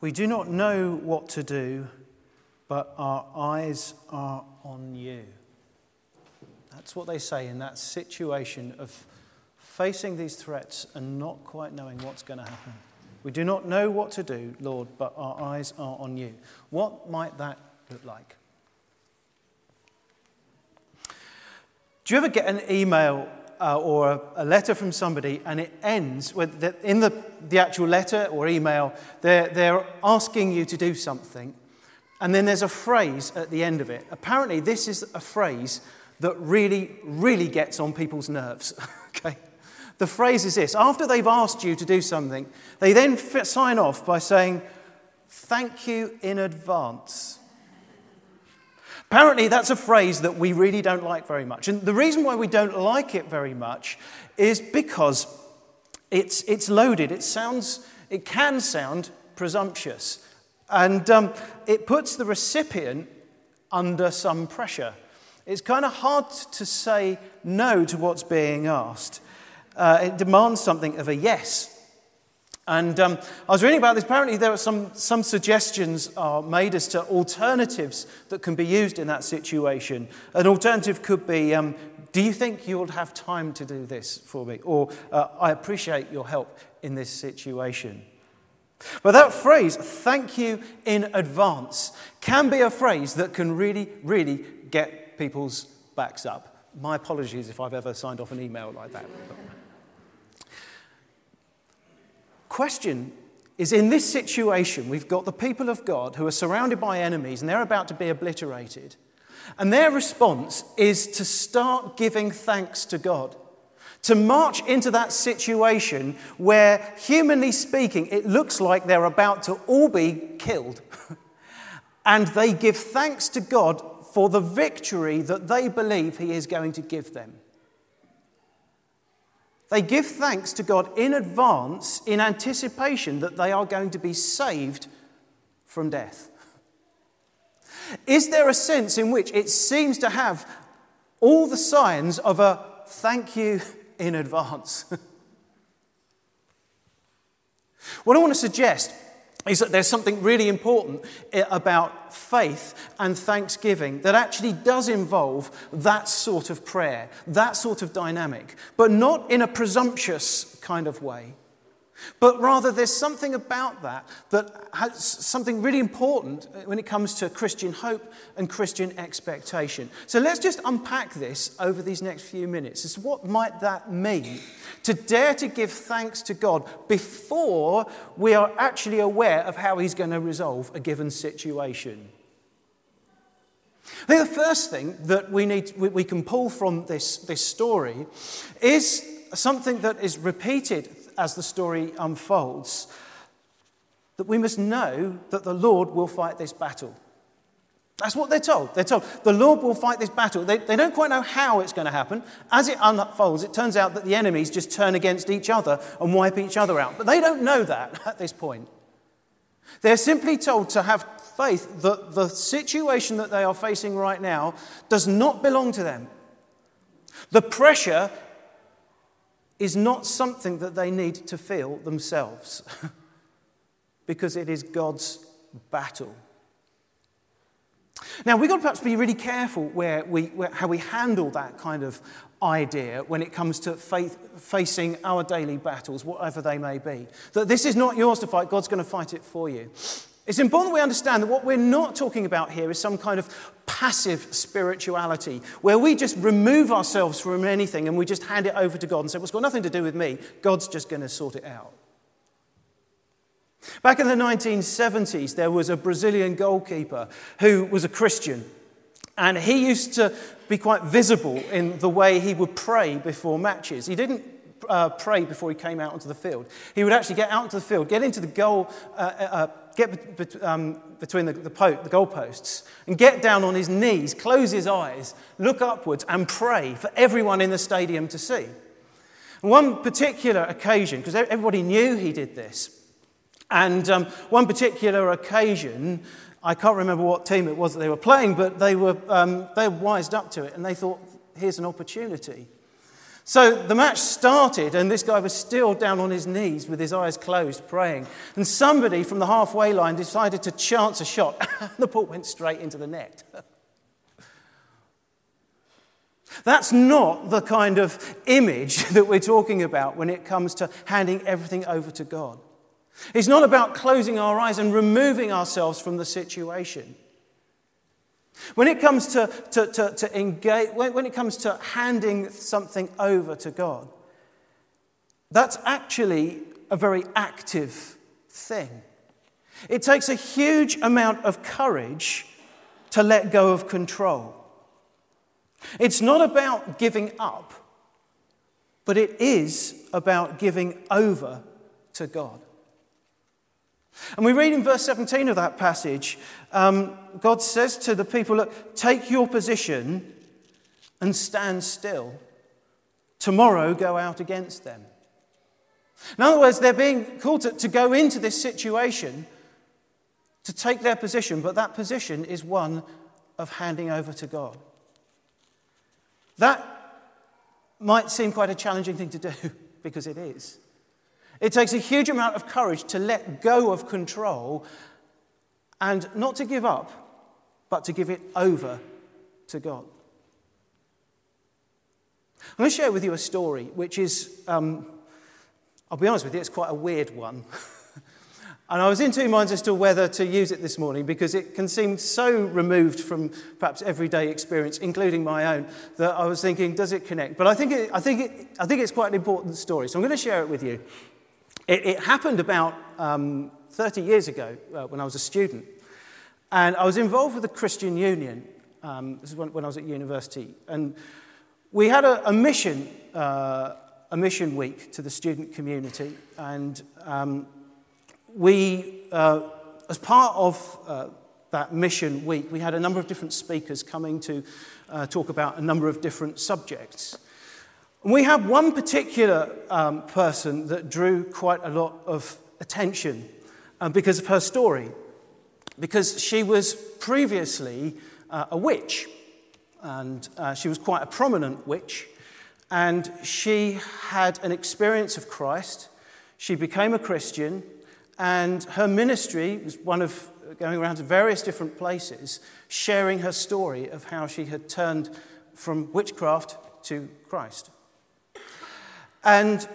We do not know what to do, but our eyes are on you. That's what they say in that situation of facing these threats and not quite knowing what's going to happen. We do not know what to do, Lord, but our eyes are on you. What might that look like? Do you ever get an email uh, or a, letter from somebody and it ends with the, in the, the actual letter or email, they're, they're asking you to do something, and then there's a phrase at the end of it. Apparently, this is a phrase that really, really gets on people's nerves. okay? The phrase is this after they've asked you to do something, they then sign off by saying, Thank you in advance. Apparently, that's a phrase that we really don't like very much. And the reason why we don't like it very much is because it's, it's loaded. It, sounds, it can sound presumptuous. And um, it puts the recipient under some pressure. It's kind of hard to say no to what's being asked. Uh, it demands something of a yes. And um, I was reading about this. Apparently, there are some, some suggestions are made as to alternatives that can be used in that situation. An alternative could be um, Do you think you'll have time to do this for me? Or uh, I appreciate your help in this situation. But that phrase, thank you in advance, can be a phrase that can really, really get people's backs up. My apologies if I've ever signed off an email like that. Question is in this situation, we've got the people of God who are surrounded by enemies and they're about to be obliterated. And their response is to start giving thanks to God. To march into that situation where, humanly speaking, it looks like they're about to all be killed. and they give thanks to God for the victory that they believe He is going to give them. They give thanks to God in advance in anticipation that they are going to be saved from death. Is there a sense in which it seems to have all the signs of a thank you in advance? what I want to suggest is that there's something really important eh, about faith and thanksgiving that actually does involve that sort of prayer, that sort of dynamic, but not in a presumptuous kind of way. But rather, there's something about that that has something really important eh, when it comes to Christian hope and Christian expectation. So let's just unpack this over these next few minutes. Is what might that mean? To dare to give thanks to God before we are actually aware of how He's going to resolve a given situation. I think the first thing that we, need, we can pull from this, this story is something that is repeated as the story unfolds that we must know that the Lord will fight this battle. That's what they're told. They're told the Lord will fight this battle. They, they don't quite know how it's going to happen. As it unfolds, it turns out that the enemies just turn against each other and wipe each other out. But they don't know that at this point. They're simply told to have faith that the situation that they are facing right now does not belong to them. The pressure is not something that they need to feel themselves because it is God's battle. Now, we've got to perhaps be really careful where we, where, how we handle that kind of idea when it comes to faith, facing our daily battles, whatever they may be. That this is not yours to fight, God's going to fight it for you. It's important that we understand that what we're not talking about here is some kind of passive spirituality where we just remove ourselves from anything and we just hand it over to God and say, well, it's got nothing to do with me. God's just going to sort it out. Back in the 1970s, there was a Brazilian goalkeeper who was a Christian. And he used to be quite visible in the way he would pray before matches. He didn't uh, pray before he came out onto the field. He would actually get out into the field, get into the goal, uh, uh, uh get be- um, between the, the, po- the goalposts, and get down on his knees, close his eyes, look upwards, and pray for everyone in the stadium to see. One particular occasion, because everybody knew he did this, and um, one particular occasion, I can't remember what team it was that they were playing, but they were, um, they were wised up to it and they thought, here's an opportunity. So the match started, and this guy was still down on his knees with his eyes closed, praying. And somebody from the halfway line decided to chance a shot. And the ball went straight into the net. That's not the kind of image that we're talking about when it comes to handing everything over to God. It's not about closing our eyes and removing ourselves from the situation. When it comes to, to, to, to engage, when, when it comes to handing something over to God, that's actually a very active thing. It takes a huge amount of courage to let go of control. It's not about giving up, but it is about giving over to God. And we read in verse 17 of that passage, um, God says to the people, Look, take your position and stand still. Tomorrow go out against them. In other words, they're being called to, to go into this situation to take their position, but that position is one of handing over to God. That might seem quite a challenging thing to do, because it is. It takes a huge amount of courage to let go of control and not to give up, but to give it over to God. I'm going to share with you a story which is, um, I'll be honest with you, it's quite a weird one. and I was in two minds as to whether to use it this morning because it can seem so removed from perhaps everyday experience, including my own, that I was thinking, does it connect? But I think, it, I think, it, I think it's quite an important story, so I'm going to share it with you. It, it happened about um, 30 years ago uh, when I was a student. And I was involved with the Christian Union. Um, this is when, when, I was at university. And we had a, a mission, uh, a mission week to the student community. And um, we, uh, as part of uh, that mission week, we had a number of different speakers coming to uh, talk about a number of different subjects. And we had one particular um, person that drew quite a lot of attention um, because of her story, because she was previously uh, a witch, and uh, she was quite a prominent witch, and she had an experience of Christ. She became a Christian, and her ministry was one of going around to various different places, sharing her story of how she had turned from witchcraft to Christ. And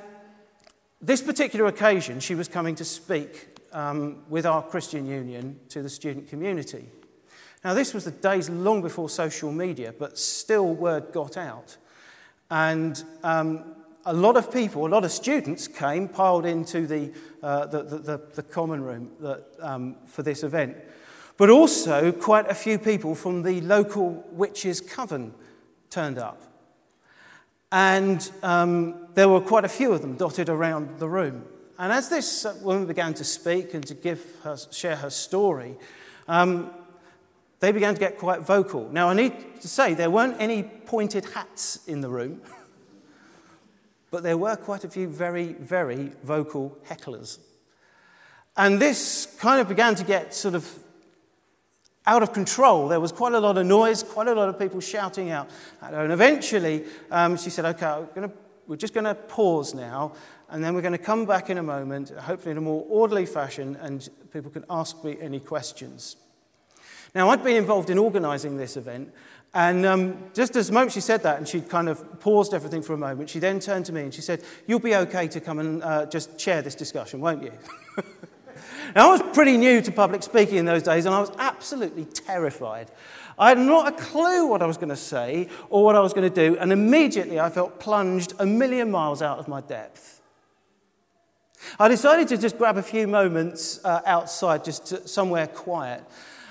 this particular occasion, she was coming to speak um, with our Christian Union to the student community. Now, this was the days long before social media, but still word got out. And um, a lot of people, a lot of students came, piled into the, uh, the, the, the, the, common room that, um, for this event. But also, quite a few people from the local witches' coven turned up. And um, there were quite a few of them dotted around the room. And as this woman began to speak and to give her, share her story, um, they began to get quite vocal. Now, I need to say, there weren't any pointed hats in the room, but there were quite a few very, very vocal hecklers. And this kind of began to get sort of out of control. There was quite a lot of noise, quite a lot of people shouting out. And eventually, um, she said, Okay, I'm gonna, we're just going to pause now, and then we're going to come back in a moment, hopefully in a more orderly fashion, and people can ask me any questions. Now, I'd been involved in organising this event, and um, just as the moment she said that, and she kind of paused everything for a moment, she then turned to me and she said, You'll be okay to come and uh, just chair this discussion, won't you? Now, I was pretty new to public speaking in those days, and I was absolutely terrified. I had not a clue what I was going to say or what I was going to do, and immediately I felt plunged a million miles out of my depth. I decided to just grab a few moments uh, outside, just to, somewhere quiet.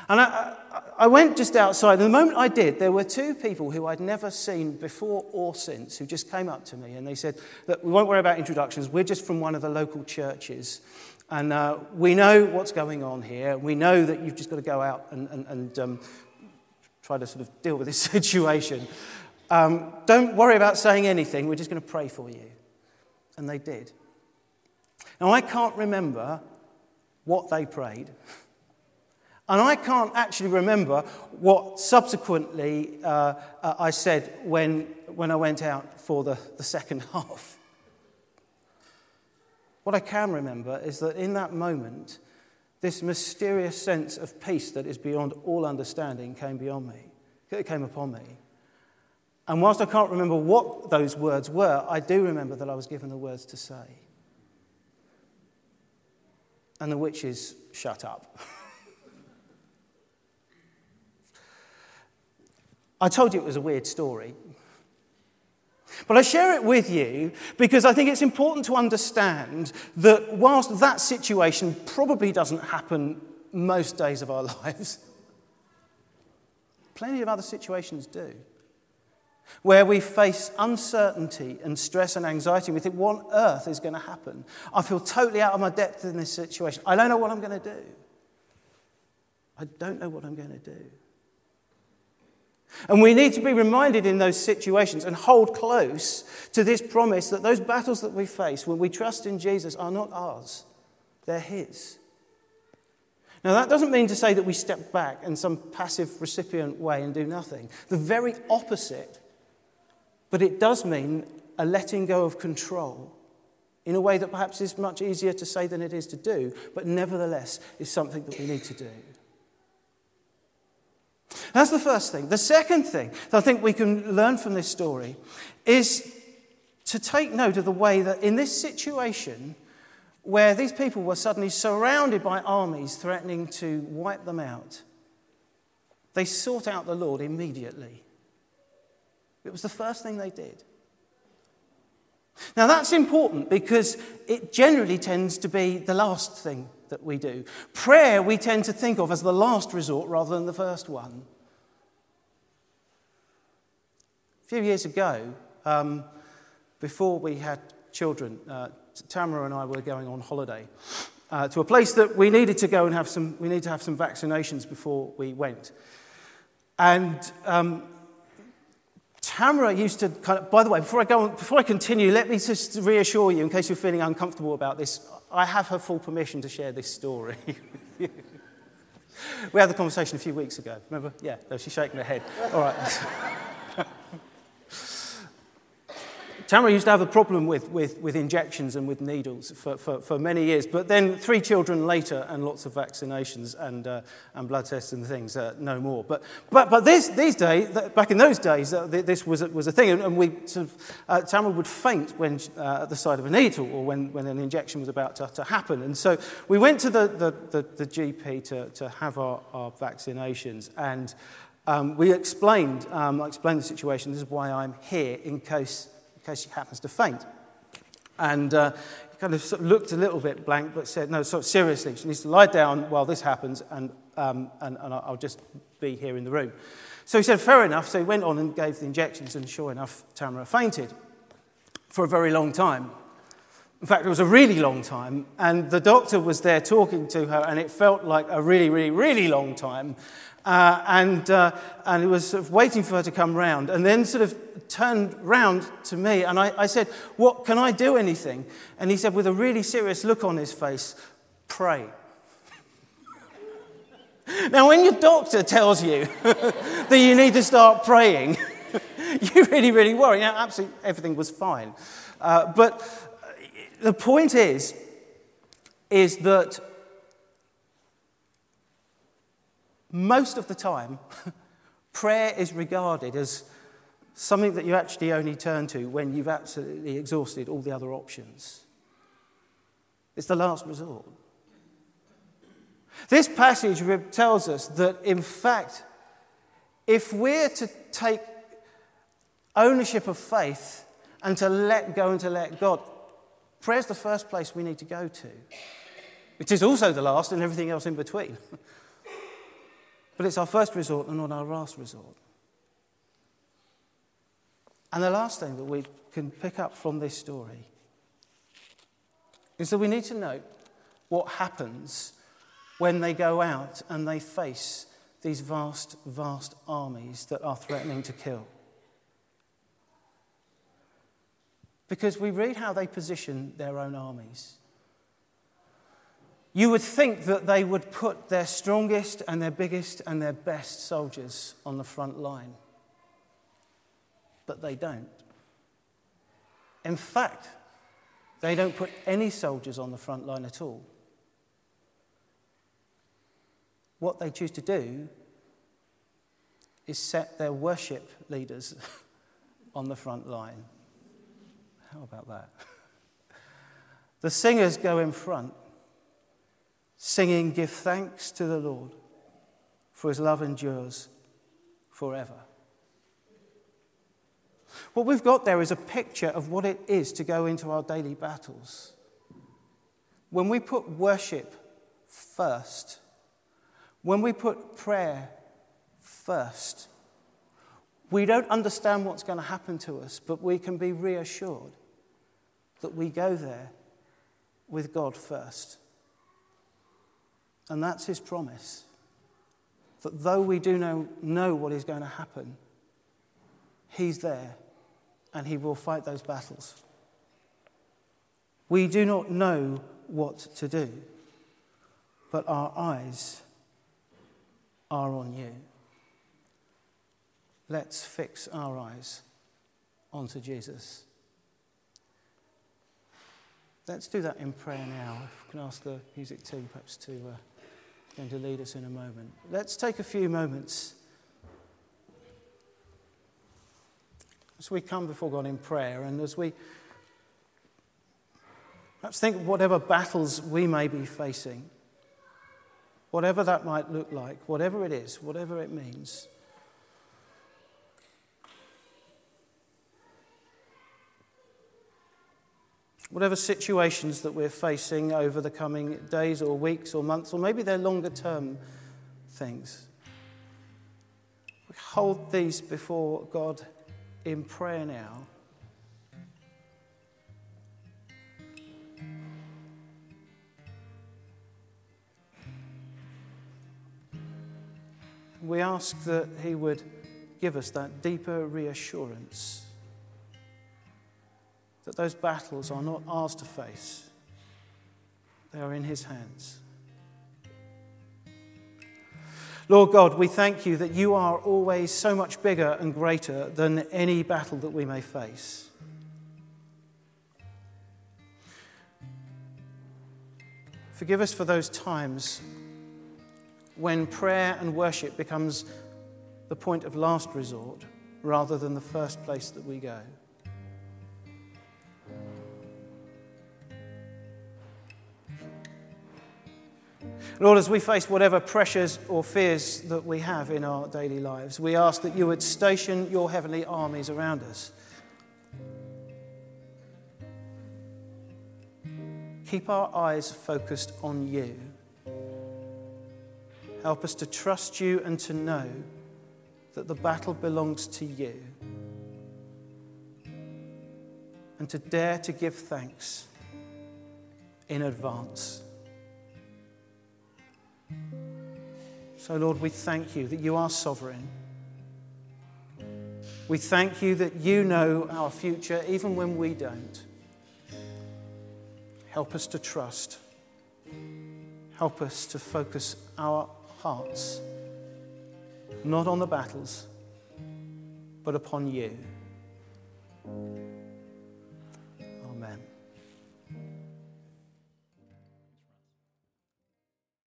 And I, I went just outside, and the moment I did, there were two people who I'd never seen before or since who just came up to me and they said, Look, we won't worry about introductions, we're just from one of the local churches. And uh, we know what's going on here. We know that you've just got to go out and, and, and um, try to sort of deal with this situation. Um, don't worry about saying anything. We're just going to pray for you. And they did. Now, I can't remember what they prayed. And I can't actually remember what subsequently uh, uh, I said when, when I went out for the, the second half. What I can remember is that in that moment, this mysterious sense of peace that is beyond all understanding came beyond me. It came upon me. And whilst I can't remember what those words were, I do remember that I was given the words to say. And the witches shut up. I told you it was a weird story. But I share it with you because I think it's important to understand that whilst that situation probably doesn't happen most days of our lives, plenty of other situations do. Where we face uncertainty and stress and anxiety, we think, what on earth is going to happen? I feel totally out of my depth in this situation. I don't know what I'm going to do. I don't know what I'm going to do. And we need to be reminded in those situations and hold close to this promise that those battles that we face when we trust in Jesus are not ours, they're His. Now, that doesn't mean to say that we step back in some passive recipient way and do nothing. The very opposite. But it does mean a letting go of control in a way that perhaps is much easier to say than it is to do, but nevertheless is something that we need to do. That's the first thing. The second thing that I think we can learn from this story is to take note of the way that in this situation, where these people were suddenly surrounded by armies threatening to wipe them out, they sought out the Lord immediately. It was the first thing they did. Now, that's important because it generally tends to be the last thing that we do. Prayer we tend to think of as the last resort rather than the first one. A few years ago, um, before we had children, uh, Tamara and I were going on holiday uh, to a place that we needed to go and have some, we needed to have some vaccinations before we went. And um, Tamara used to kind of, by the way, before I go on, before I continue, let me just reassure you, in case you're feeling uncomfortable about this, I have her full permission to share this story. we had the conversation a few weeks ago. Remember? Yeah, no, she's shaking her head. All right. Tamara used to have a problem with, with, with injections and with needles for, for, for, many years, but then three children later and lots of vaccinations and, uh, and blood tests and things, uh, no more. But, but, but this, these days, back in those days, uh, this was a, was a thing, and, and we sort of, uh, Tamara would faint when, uh, at the side of a needle or when, when an injection was about to, to happen. And so we went to the, the, the, the GP to, to have our, our vaccinations, and um, we explained, um, I explained the situation, this is why I'm here, in case case she happens to faint. And uh, he kind of, sort of looked a little bit blank, but said, No, sort of seriously, she needs to lie down while this happens, and, um, and, and I'll just be here in the room. So he said, Fair enough. So he went on and gave the injections, and sure enough, Tamara fainted for a very long time. In fact, it was a really long time, and the doctor was there talking to her, and it felt like a really, really, really long time. Uh, and, uh, and he was sort of waiting for her to come round, and then sort of turned round to me, and I, I said, What, can I do anything? And he said, with a really serious look on his face, Pray. now, when your doctor tells you that you need to start praying, you really, really worry. Now, absolutely everything was fine. Uh, but the point is, is that most of the time, prayer is regarded as something that you actually only turn to when you've absolutely exhausted all the other options. It's the last resort. This passage tells us that, in fact, if we're to take ownership of faith and to let go and to let God, prayer is the first place we need to go to. It is also the last and everything else in between. But it's our first resort and not our last resort. And the last thing that we can pick up from this story is that we need to note what happens when they go out and they face these vast, vast armies that are threatening to kill. Because we read how they position their own armies. You would think that they would put their strongest and their biggest and their best soldiers on the front line. But they don't. In fact, they don't put any soldiers on the front line at all. What they choose to do is set their worship leaders on the front line. How about that? The singers go in front, singing, Give thanks to the Lord, for his love endures forever. What we've got there is a picture of what it is to go into our daily battles. When we put worship first, when we put prayer first, we don't understand what's going to happen to us, but we can be reassured that we go there with God first. And that's his promise. That though we do know, know what is going to happen, he's there and he will fight those battles. We do not know what to do, but our eyes are on you. Let's fix our eyes onto Jesus. Let's do that in prayer now. If we can ask the music team perhaps to uh, going to lead us in a moment. Let's take a few moments as we come before God in prayer and as we perhaps think of whatever battles we may be facing, whatever that might look like, whatever it is, whatever it means. Whatever situations that we're facing over the coming days or weeks or months, or maybe they're longer term things, we hold these before God in prayer now. We ask that He would give us that deeper reassurance that those battles are not ours to face, they are in His hands. Lord God, we thank you that you are always so much bigger and greater than any battle that we may face. Forgive us for those times when prayer and worship becomes the point of last resort rather than the first place that we go. Lord, as we face whatever pressures or fears that we have in our daily lives, we ask that you would station your heavenly armies around us. Keep our eyes focused on you. Help us to trust you and to know that the battle belongs to you. And to dare to give thanks in advance. So, Lord, we thank you that you are sovereign. We thank you that you know our future even when we don't. Help us to trust. Help us to focus our hearts not on the battles, but upon you.